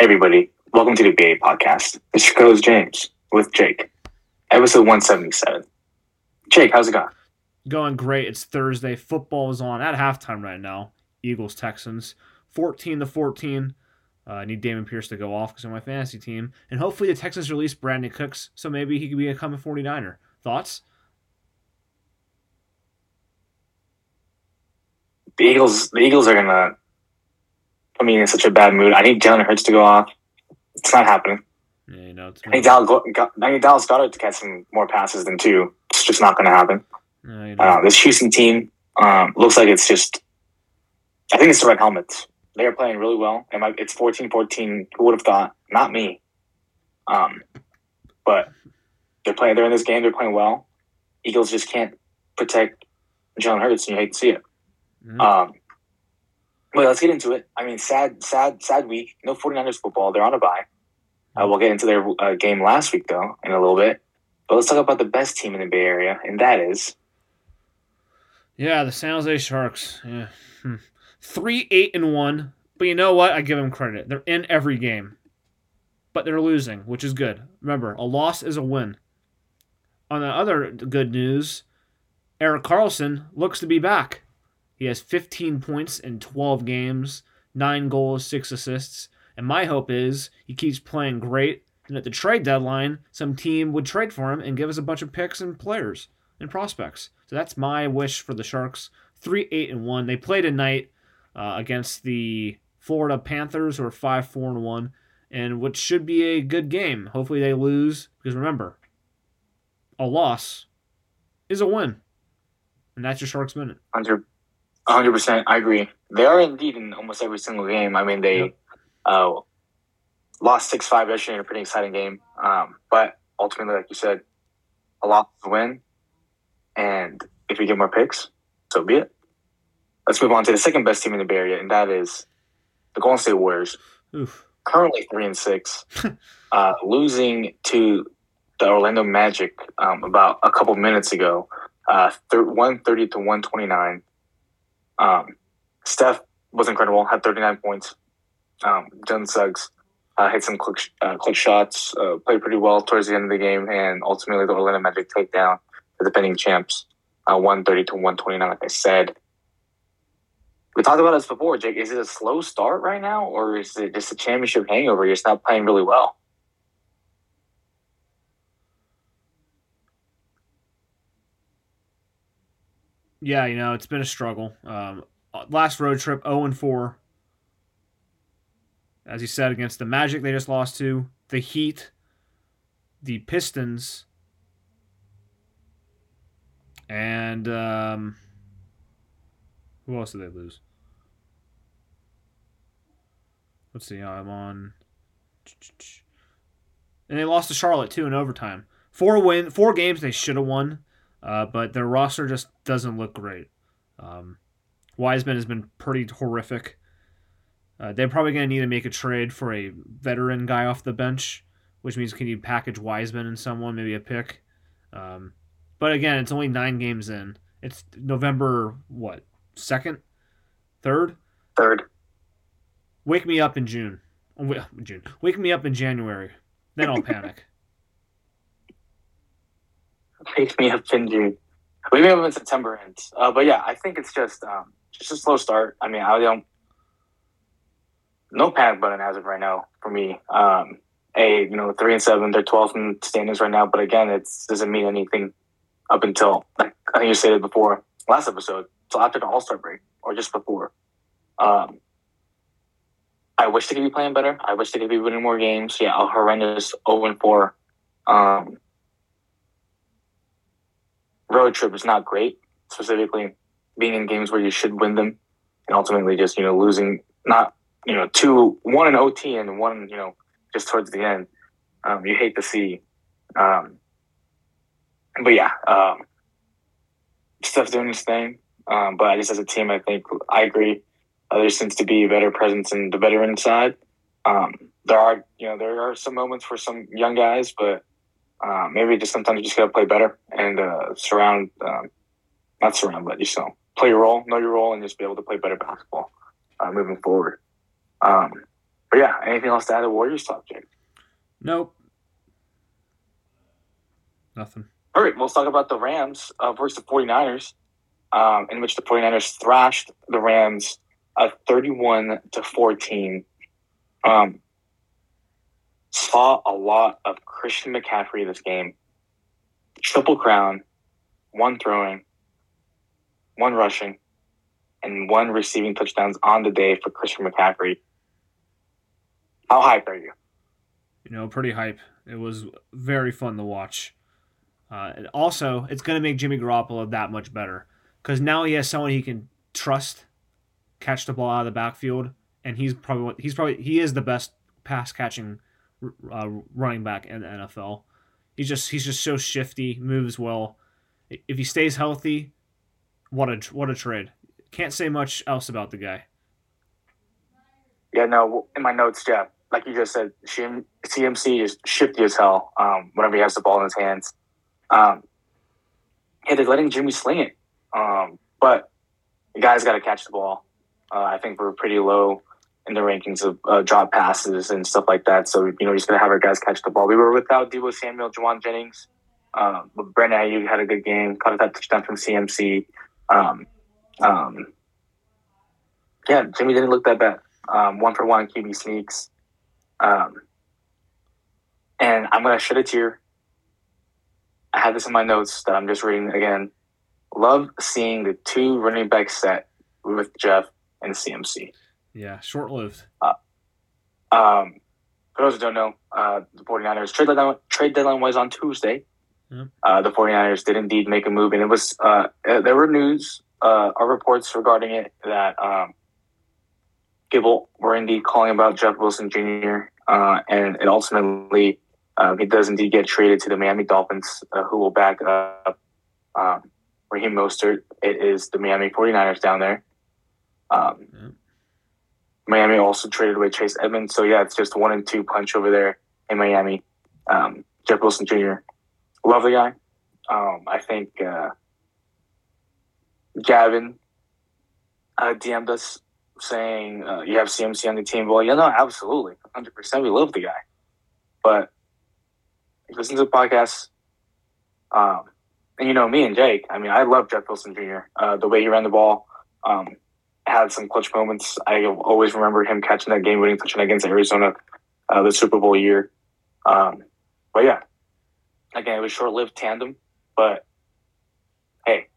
everybody, welcome to the BA podcast. It's your co James with Jake, episode 177. Jake, how's it going? Going great. It's Thursday. Football is on at halftime right now. Eagles Texans, 14 to 14. Uh, I need Dameon Pierce to go off because of my fantasy team. And hopefully the Texans release Brandin Cooks, so maybe he could be a coming 49er. Thoughts? The Eagles, the Eagles are gonna put me in such a bad mood. I need Jalen Hurts to go off. It's not happening. Yeah, you know, it's I need Dallas, I need Dallas Goedert to catch some more passes than two. It's just not going to happen. you know, Uh, this Houston team um, looks like it's just. I think it's the red helmets. They are playing really well. And it's 14-14. Who would have thought? Not me. Um, but they're playing. They're in this game. They're playing well. Eagles just can't protect Jalen Hurts, and you hate to see it. Mhm. Um, but let's get into it. I mean, sad, sad, sad week. No 49ers football. They're on a bye. Uh, we'll get into their uh, game last week, though, in a little bit. But let's talk about the best team in the Bay Area, and that is yeah, the San Jose Sharks. Yeah. Hmm. Three, eight, and one. But you know what? I give them credit. They're in every game. But they're losing, which is good. Remember, a loss is a win. On the other good news, Erik Karlsson looks to be back. He has 15 points in 12 games, 9 goals, 6 assists. And my hope is he keeps playing great. And at the trade deadline, some team would trade for him and give us a bunch of picks and players and prospects. So that's my wish for the Sharks. 3 8 and 1. They play tonight uh, against the Florida Panthers, who are 5 4 and 1, and which should be a good game. Hopefully they lose, because remember, a loss is a win. And that's your Sharks minute. 100 percent. I agree. They are indeed in almost every single game. I mean, they uh, lost six five yesterday in a pretty exciting game. Um, but ultimately, like you said, a is a win. And if we get more picks, so be it. Let's move on to the second best team in the Bay Area, and that is the Golden State Warriors. Oof. currently three and six, uh, losing to the Orlando Magic um, about a couple minutes ago, uh, one thirty to one twenty nine. Um, Steph was incredible, had thirty nine points. Um, Jalen Suggs uh, hit some quick, uh, quick shots, uh, played pretty well towards the end of the game, and ultimately the Orlando Magic take down the defending champs, uh, one thirty to one twenty nine. Like I said. We talked about this before, Jake. Is it a slow start right now, or is it just a championship hangover? You're just not playing really well. Yeah, you know, it's been a struggle. Um, last road trip, 0 and 4. As you said, against the Magic, they just lost to the Heat, the Pistons, and um, who else did they lose? Let's see. I'm on, and they lost to Charlotte too in overtime. Four win, four games they should have won. Uh, but their roster just doesn't look great. Um, Wiseman has been pretty horrific. Uh, they're probably going to need to make a trade for a veteran guy off the bench, which means can you package Wiseman and someone, maybe a pick. Um, but again, it's only nine games in. It's November what second, third. Third, Wake me up in June. June. Wake me up in January. Then I'll panic. Wake me up in June. Wake me up in September ends. Uh, but yeah, I think it's just um, just a slow start. I mean, I don't. No panic button as of right now for me. Um, a you know three and seven, they're 12th in standings right now. But again, it doesn't mean anything up until like I think you stated before last episode, So after the All Star break or just before. Um, I wish they could be playing better. I wish they could be winning more games. Yeah, a horrendous 0 and 4. Um, road trip is not great, specifically being in games where you should win them and ultimately just, you know, losing not, you know, two, one in OT and one, you know, just towards the end. Um, you hate to see. Um, but yeah, um, Steph's doing his thing. Um, but I just as a team, I think I agree. Uh, there seems to be a better presence in the veteran side. Um, there are, you know, there are some moments for some young guys, but uh, maybe just sometimes you just gotta play better and uh, surround, um, not surround, but just you know, play your role, know your role, and just be able to play better basketball uh, moving forward. Um, but But yeah, anything else to add to Warriors talk, Jake? Nope. Nothing. All right, let's talk about the Rams uh, versus the 49ers, um, in which the 49ers thrashed the Rams uh, 31 to 14. Um, saw a lot of Christian McCaffrey this game. Triple crown, one throwing, one rushing, and one receiving touchdowns on the day for Christian McCaffrey. How hype are you? You know, pretty hype. It was very fun to watch. Uh, and also, it's going to make Jimmy Garoppolo that much better because now he has someone he can trust catch the ball out of the backfield, and he's probably he's probably he is the best pass catching uh, running back in the NFL. He's just he's just so shifty, moves well. If he stays healthy, what a what a trade. Can't say much else about the guy. Yeah, no. In my notes, yeah, like you just said, CMC is shifty as hell. Um, whenever he has the ball in his hands, um, yeah, they're letting Jimmy sling it. Um, but the guy's got to catch the ball. Uh, I think we're pretty low in the rankings of uh, drop passes and stuff like that. So, you know, he's going to have our guys catch the ball. We were without Deebo Samuel, Jauan Jennings. Um, but Brandon Aiyuk had a good game, caught that touchdown from CMC. Um, um, yeah, Jimmy didn't look that bad. Um, one for one QB sneaks. Um, and I'm going to shed a tear I had this in my notes that I'm just reading again. Love seeing the two running back set with Jeff and CMC. Yeah, short lived. Uh, um, for those who don't know, uh, the 49ers trade deadline, trade deadline was on Tuesday. Yep. Uh, the 49ers did indeed make a move, and it was uh, uh there were news uh, or reports regarding it that um, Gibble were indeed calling about Jeff Wilson Jr. Uh, and it ultimately um, he does indeed get traded to the Miami Dolphins, uh, who will back up um, Raheem Mostert. It is the Miami 49ers down there. Um, yeah. Miami also traded away Chase Edmonds. So, yeah, it's just one and two punch over there in Miami. Um, Jeff Wilson Jr., lovely guy. Um, I think uh, Gavin uh, DM'd us saying, uh, You have CMC on the team. Well, yeah, no, absolutely. 100%. We love the guy. But listen to the podcast. Um, and you know me and Jake. I mean, I love Jeff Wilson Jr. Uh, the way he ran the ball. Um, had some clutch moments. I always remember him catching that game-winning touchdown against Arizona, uh, the Super Bowl year. Um, but yeah, again, it was short-lived tandem, but hey.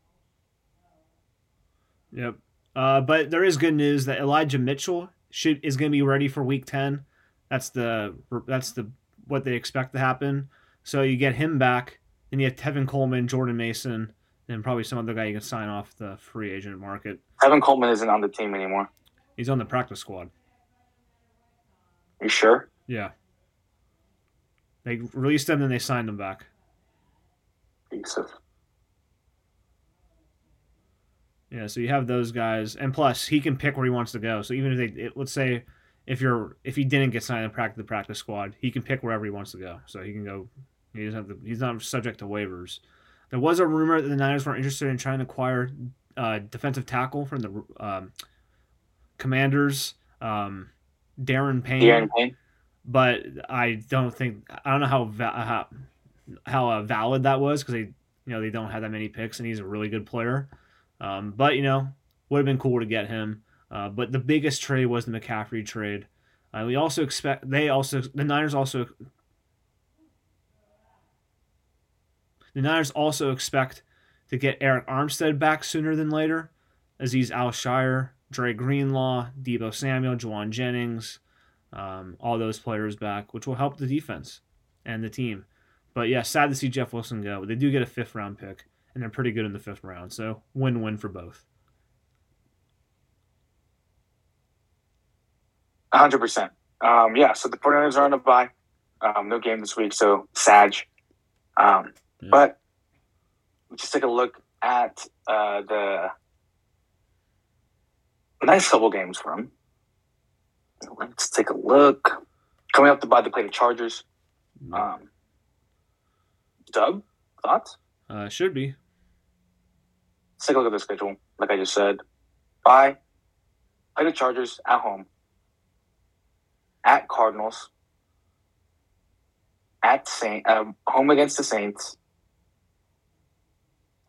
Yep. Uh, but there is good news that Elijah Mitchell should is going to be ready for Week Ten. That's the that's the what they expect to happen. So you get him back, and you have Tevin Coleman, Jordan Mason, and probably some other guy you can sign off the free agent market. Tevin Coleman isn't on the team anymore. He's on the practice squad. You sure? Yeah. They released him, then they signed him back. Jesus. Yeah, so you have those guys, and plus he can pick where he wants to go. So even if they, it, let's say, if you're if he didn't get signed in practice the practice squad, he can pick wherever he wants to go. So he can go he doesn't have to, he's not subject to waivers. There was a rumor that the Niners were interested in trying to acquire uh, defensive tackle from the um, Commanders, um, Daron Payne. Daron Payne. But I don't think I don't know how how how uh, valid that was because they you know they don't have that many picks and he's a really good player. Um, but you know would have been cool to get him. Uh, but the biggest trade was the McCaffrey trade. Uh, we also expect they also the Niners also The Niners also expect to get Arik Armstead back sooner than later. Azeez Al-Shaair, Dre Greenlaw, Deebo Samuel, Jauan Jennings, um, all those players back, which will help the defense and the team. But yeah, sad to see Jeff Wilson go. They do get a fifth round pick, and they're pretty good in the fifth round. So win win for both. 100%. Um, yeah, so the 49ers are on a bye. Um, no game this week, so Sag. Um, yeah. But just take a look at uh, the nice couple games from. Let's take a look. Coming up to buy, the play the Chargers. Um, Dub, thoughts? Uh, should be. Let's take a look at the schedule. Like I just said, bye. Play the Chargers at home. at Cardinals, at Saint, um, home against the Saints,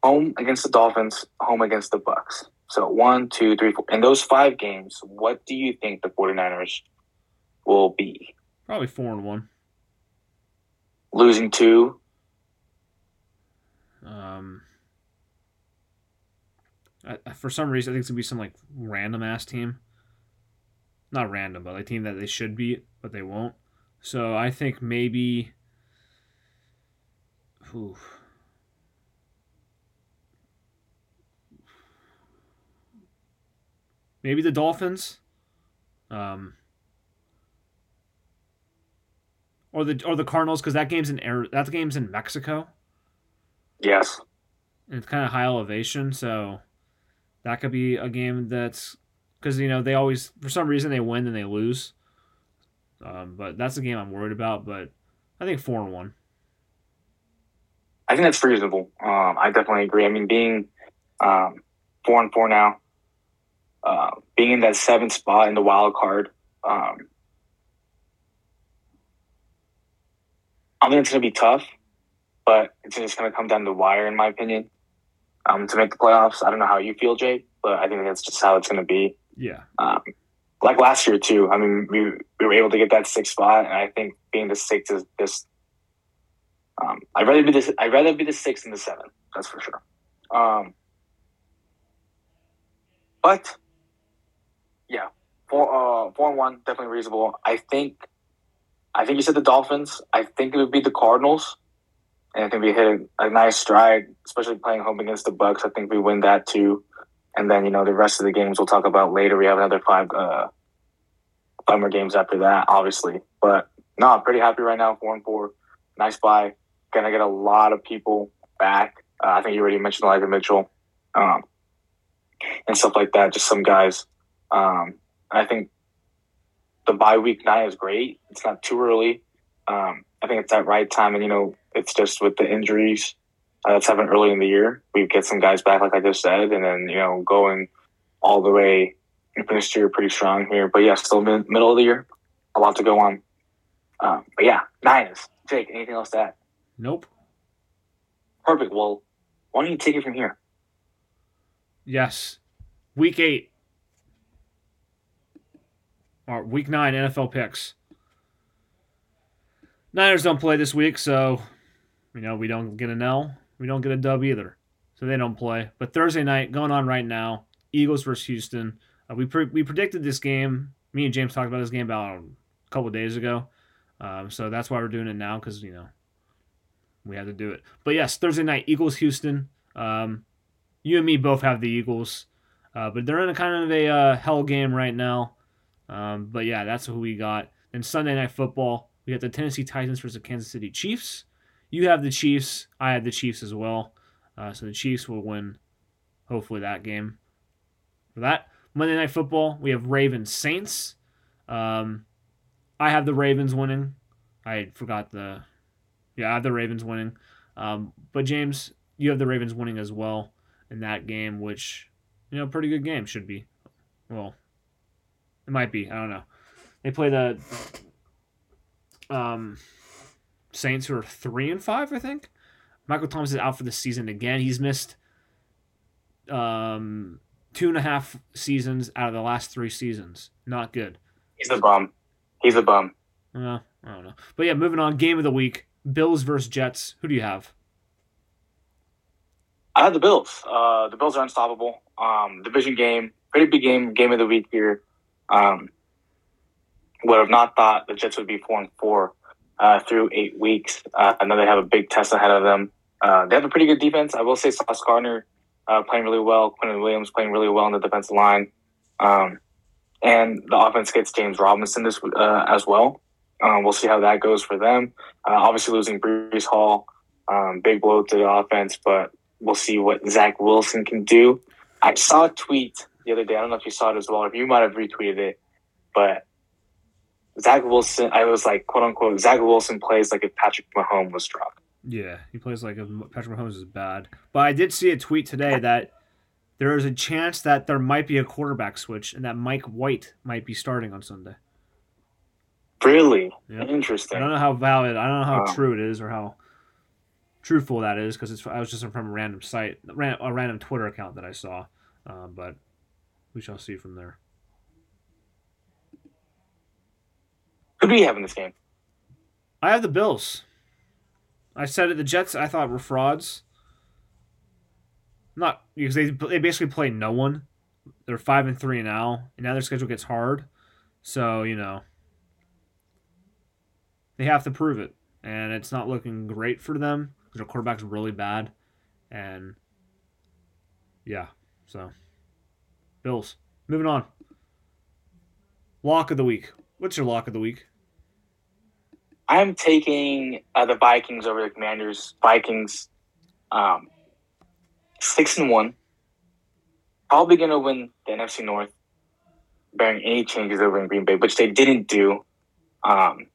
home against the Dolphins, home against the Bucks. So one, two, three, four. In those five games, what do you think the 49ers will be? Probably four and one. Losing two. Um, I, for some reason, I think it's gonna be some like random ass team. Not random, but a team that they should beat, but they won't. So I think maybe. Ooh. Maybe the Dolphins. Um, or the or the Cardinals because that game's in air that game's in Mexico. Yes. And it's kind of high elevation, so that could be a game that's because you know they always for some reason they win and they lose. Um, but that's the game I'm worried about. But I think four and one. I think that's reasonable. Um, I definitely agree. I mean, being um, four and four now, uh, being in that seventh spot in the wild card, um, I think it's going to be tough, but it's just going to come down to the wire, in my opinion, um, to make the playoffs. I don't know how you feel, Jake, but I think that's just how it's going to be. Yeah. Um, like last year too. I mean, we we were able to get that sixth spot, and I think being the sixth is just. Um, I'd rather be this. I'd rather be the sixth than the seventh. That's for sure. Um, but yeah, four uh four and one definitely reasonable. I think. I think you said the Dolphins. I think it would be the Cardinals, and I think we hit a, a nice stride, especially playing home against the Bucks. I think we win that too and then you know the rest of the games we'll talk about later. We have another five uh, five more games after that, obviously. But no, I'm pretty happy right now. Four and four, nice buy. Gonna get a lot of people back. Uh, I think you already mentioned Elijah Mitchell, um, and stuff like that. Just some guys. Um, I think the bye week nine is great. It's not too early. Um, I think it's that right time, and you know, it's just with the injuries uh, that's happened early in the year. We get some guys back, like I just said, and then you know going all the way and finish the year pretty strong here. But yeah, still mid- middle of the year, a lot to go on. Um, but yeah, Niners. Jake, anything else to add? Nope. Perfect. Well, why don't you take it from here? Yes. Week eight. Or week nine NFL picks. Niners don't play this week, so you know we don't get an L. We don't get a dub either, so they don't play. But Thursday night going on right now, Eagles versus Houston. Uh, we pre- we predicted this game. Me and James talked about this game about a couple days ago, um, so that's why we're doing it now because you know we had to do it. But yes, Thursday night, Eagles Houston. Um, you and me both have the Eagles, uh, but they're in a kind of a uh, hell game right now. Um, but yeah, that's who we got. Then Sunday night football, we got the Tennessee Titans versus the Kansas City Chiefs. You have the Chiefs. I have the Chiefs as well. Uh, so the Chiefs will win, hopefully, that game. For that Monday Night Football, we have Ravens Saints. Um, I have the Ravens winning. I forgot the. Yeah, I have the Ravens winning. Um, but James, you have the Ravens winning as well in that game, which you know, pretty good game should be. Well, it might be. I don't know. They play the. Um, Saints who are three and five, I think. Michael Thomas is out for the season again. He's missed um, two and a half seasons out of the last three seasons. Not good. He's a bum. He's a bum. Uh, I don't know. But yeah, moving on. Game of the week: Bills versus Jets. Who do you have? I have the Bills. Uh, the Bills are unstoppable. Um, division game, pretty big game. Game of the week here. Um, would have not thought the Jets would be four and four uh, through eight weeks. Uh, I know they have a big test ahead of them. Uh, they have a pretty good defense. I will say Sauce Gardner uh, playing really well. Quinnen Williams playing really well on the defensive line. Um, and the offense gets James Robinson this uh, as well. Um, we'll see how that goes for them. Uh, obviously, losing Breece Hall, um, big blow to the offense, but we'll see what Zach Wilson can do. I saw a tweet the other day. I don't know if you saw it as well, if you might have retweeted it, but Zach Wilson, I was like, quote unquote, Zach Wilson plays like if Patrick Mahomes was drunk. Yeah, he plays like if Patrick Mahomes is bad. But I did see a tweet today that there is a chance that there might be a quarterback switch and that Mike White might be starting on Sunday. Really Yep. interesting. I don't know how valid. I don't know how Wow. true it is or how truthful that is because it's. I was just from a random site, a random Twitter account that I saw, um, but we shall see from there. Who do you have in this game? I have the Bills. I said it. The Jets. I thought were frauds. Not because they they basically play no one. They're five and three now, and now their schedule gets hard. So you know they have to prove it, and it's not looking great for them because their quarterback's really bad, and yeah. So Bills. Moving on. Lock of the week. What's your lock of the week? I'm taking uh, the Vikings over the Commanders. Vikings, um, six and one. Probably going to win the NFC North, bearing any changes over in Green Bay, which they didn't do. Um,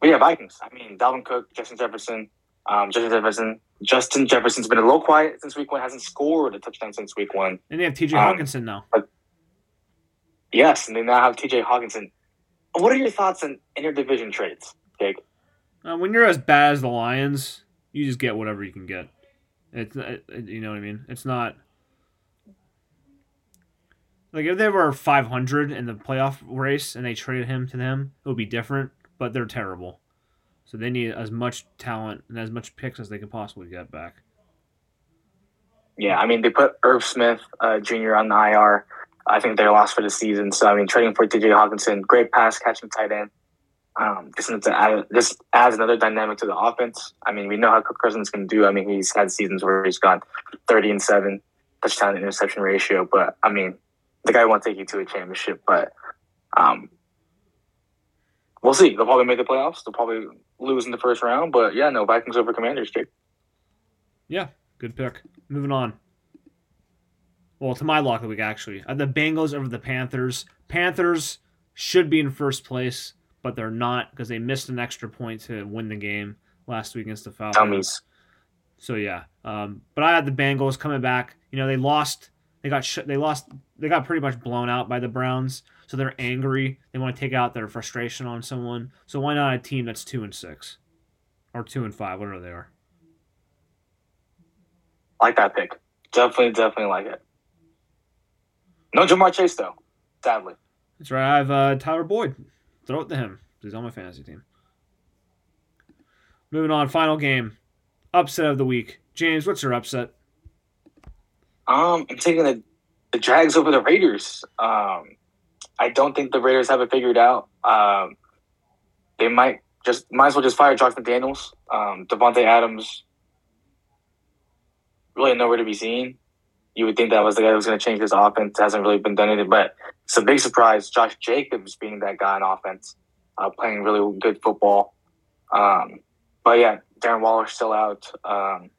but yeah, Vikings. I mean, Dalvin Cook, Justin Jefferson. Um, Justin Jefferson. Justin Jefferson's been a little quiet since week one. Hasn't scored a touchdown since week one. And they have T.J. Um, Hockenson now. Yes, and they now have T.J. Hockenson. What are your thoughts on interdivision trades, Jake? Uh, when you're as bad as the Lions, you just get whatever you can get. It's it, it- you know what I mean. It's not like if they were 500 in the playoff race and they traded him to them, it would be different. But they're terrible, so they need as much talent and as much picks as they can possibly get back. Yeah, I mean they put Irv Smith uh, Jr. on the IR. I think they're lost for the season. So I mean, trading for T.J. Hockenson, great pass catching tight end. Um, just to add, just adds another dynamic to the offense. I mean, we know how Kirk Cousins can do. I mean, he's had seasons where he's gone thirty and seven touchdown to interception ratio. But I mean, the guy won't take you to a championship. But um, we'll see. They'll probably make the playoffs. They'll probably lose in the first round. But yeah, no Vikings over Commanders. Jake. Yeah, good pick. Moving on. Well, to my lock of the week, actually. The Bengals over the Panthers. Panthers should be in first place, but they're not because they missed an extra point to win the game last week against the Falcons. Dummies. So yeah, um, but I had the Bengals coming back. You know, they lost. They got sh- they lost. They got pretty much blown out by the Browns. So they're angry. They want to take out their frustration on someone. So why not a team that's two and six, or two and five, whatever they are. Like that pick. Definitely, definitely like it. No Ja'Marr Chase though, sadly. That's right. I have uh, Tyler Boyd. Throw it to him. He's on my fantasy team. Moving on. Final game. Upset of the week. James, what's your upset? Um, I'm taking the, the Jags over the Raiders. Um, I don't think the Raiders have it figured out. Um, they might just might as well just fire Josh McDaniels. Um, Davante Adams really nowhere to be seen. You would think that was the guy who was going to change this offense. Hasn't really been done anything, but it's a big surprise. Josh Jacobs being that guy on offense, uh, playing really good football. Um, but yeah, Darren Waller's still out. Um,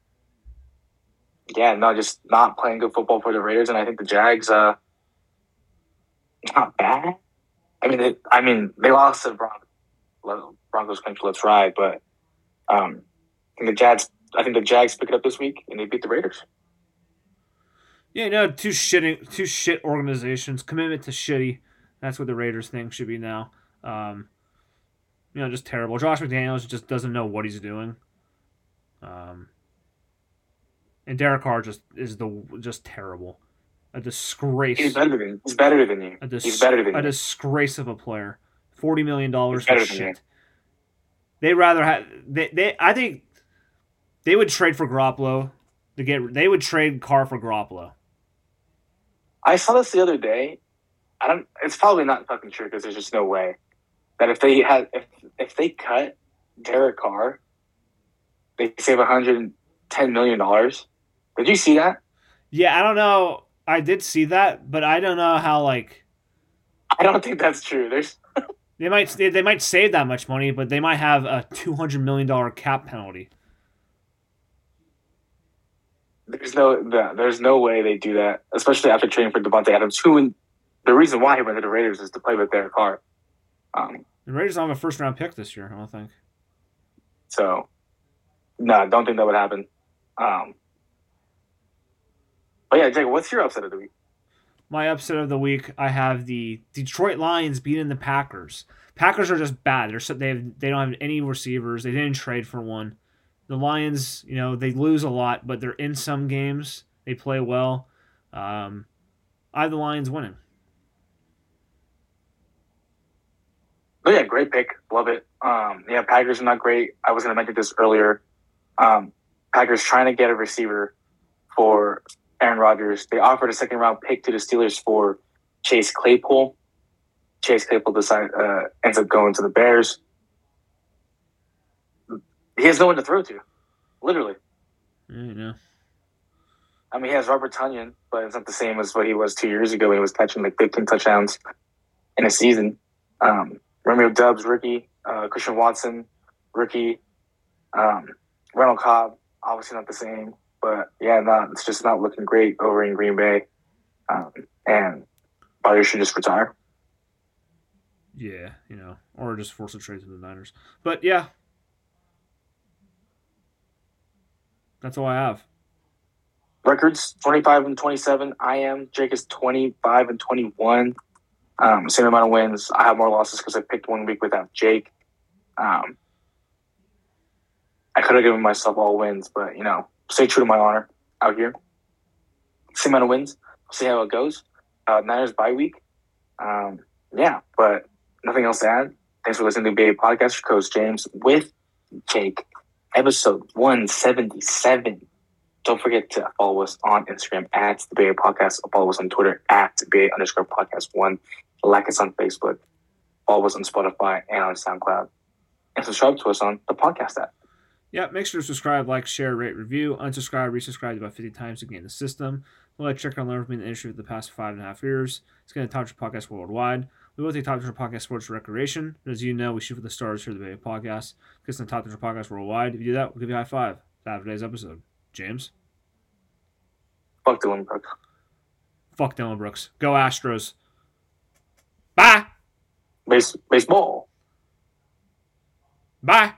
yeah, no, just not playing good football for the Raiders, and I think the Jags, uh, not bad. I mean, they, I mean, they lost to the Broncos, Broncos country. Let's ride, but um, I think the Jags, I think the Jags pick it up this week, and they beat the Raiders. Yeah, no, two shitting, two shit organizations. Commitment to shitty. That's what the Raiders thing should be now. Um, you know, just terrible. Josh McDaniels just doesn't know what he's doing. Um, and Derek Carr just is the just terrible, a disgrace. He's better than he's better than you. a dis- he's better than a you. disgrace of a player. Forty million dollars for shit. They rather have they, they I think they would trade for Garoppolo to get they would trade Carr for Garoppolo. I saw this the other day. I don't. It's probably not fucking true because there's just no way that if they had if if they cut Derek Carr, they save 110 million dollars. Did you see that? Yeah, I don't know. I did see that, but I don't know how like I don't think that's true. There's they might they, they might save that much money, but they might have a two hundred million dollar cap penalty. there's no no, there's no way they do that, especially after trading for Davante Adams, who the reason why he went to the Raiders is to play with Derek Carr. Um, The Raiders don't have a first round pick this year. I don't think. so no, I don't think that would happen. Um, but yeah, Jake, what's your upset of the week? my upset of the week, I have the Detroit Lions beating the Packers. Packers are just bad. They're so, they have, they don't have any receivers. They didn't trade for one. The Lions, you know, they lose a lot, but they're in some games. They play well. Um, I have the Lions winning. Oh yeah, great pick. Love it. Um, yeah, Packers are not great. I was going to mention this earlier. Um, Packers trying to get a receiver for Aaron Rodgers. They offered a second round pick to the Steelers for Chase Claypool. Chase Claypool decide, uh, ends up going to the Bears. He has no one to throw to, literally. Yeah. I mean, he has Robert Tonyan, but it's not the same as what he was two years ago when he was catching like 15 touchdowns in a season. Um, Romeo Doubs, rookie. Uh, Christian Watson, rookie. Um, Randall Cobb, obviously not the same. But yeah, no, it's just not looking great over in Green Bay. Um, and Byers should just retire. Yeah, you know, or just force a trade to the Niners. But yeah, that's all I have. Records 25 and 27. I am. Jake is 25 and 21. Um, same amount of wins. I have more losses because I picked one week without Jake. Um, I could have given myself all wins, but you know, stay true to my honor out here. Same amount of wins. See how it goes. Uh, Niners bye week. Um, yeah, but nothing else to add. Thanks for listening to Baby Podcast. Coach James with Jake, episode one seventy seven. Don't forget to follow us on Instagram at the Bay Podcast. Follow us on Twitter at Bay underscore podcast one. Like us on Facebook. Follow us on Spotify and on SoundCloud. And subscribe to us on the podcast app. Yeah, make sure to subscribe, like, share, rate, review, unsubscribe, resubscribe about 50 times to gain the system. We'll let check and learn from in the industry for the past five and a half years. It's going to Top your Podcast worldwide. We will take Top Tier Podcast sports recreation. As you know, we shoot for the stars here at the Bay Podcast. Get the Top Tier Podcast worldwide. If you do that, we'll give you a high five. That's today's episode. James? Fuck Dillon Brooks. Fuck Dillon Brooks. Go Astros. Bye. Base, baseball. Bye.